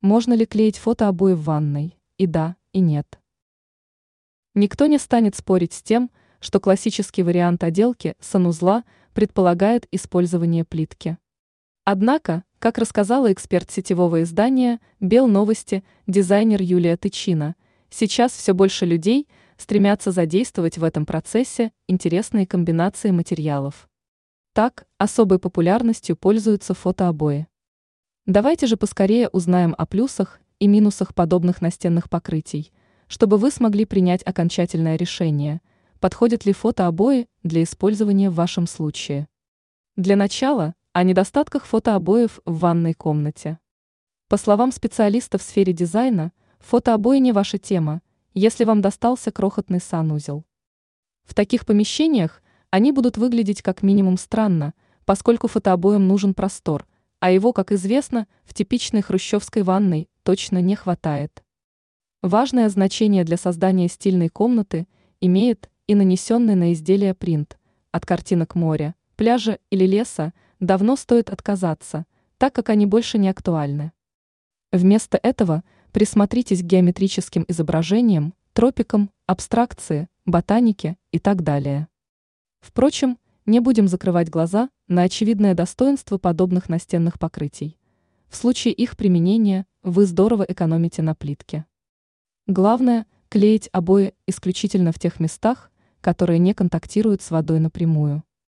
Можно ли клеить фотообои в ванной? И да, и нет. Никто не станет спорить с тем, что классический вариант отделки санузла предполагает использование плитки. Однако, как рассказала эксперт сетевого издания «Бел новости» дизайнер Юлия Тычина, сейчас все больше людей стремятся задействовать в этом процессе интересные комбинации материалов. Так, особой популярностью пользуются фотообои. Давайте же поскорее узнаем о плюсах и минусах подобных настенных покрытий, чтобы вы смогли принять окончательное решение, подходят ли фотообои для использования в вашем случае. Для начала о недостатках фотообоев в ванной комнате. По словам специалистов в сфере дизайна, фотообои не ваша тема, если вам достался крохотный санузел. В таких помещениях они будут выглядеть как минимум странно, поскольку фотообоям нужен простор – а его, как известно, в типичной хрущевской ванной точно не хватает. Важное значение для создания стильной комнаты имеет и нанесенный на изделие принт. От картинок моря, пляжа или леса давно стоит отказаться, так как они больше не актуальны. Вместо этого присмотритесь к геометрическим изображениям, тропикам, абстракции, ботанике и так далее. Впрочем, не будем закрывать глаза на очевидное достоинство подобных настенных покрытий. В случае их применения вы здорово экономите на плитке. Главное – клеить обои исключительно в тех местах, которые не контактируют с водой напрямую.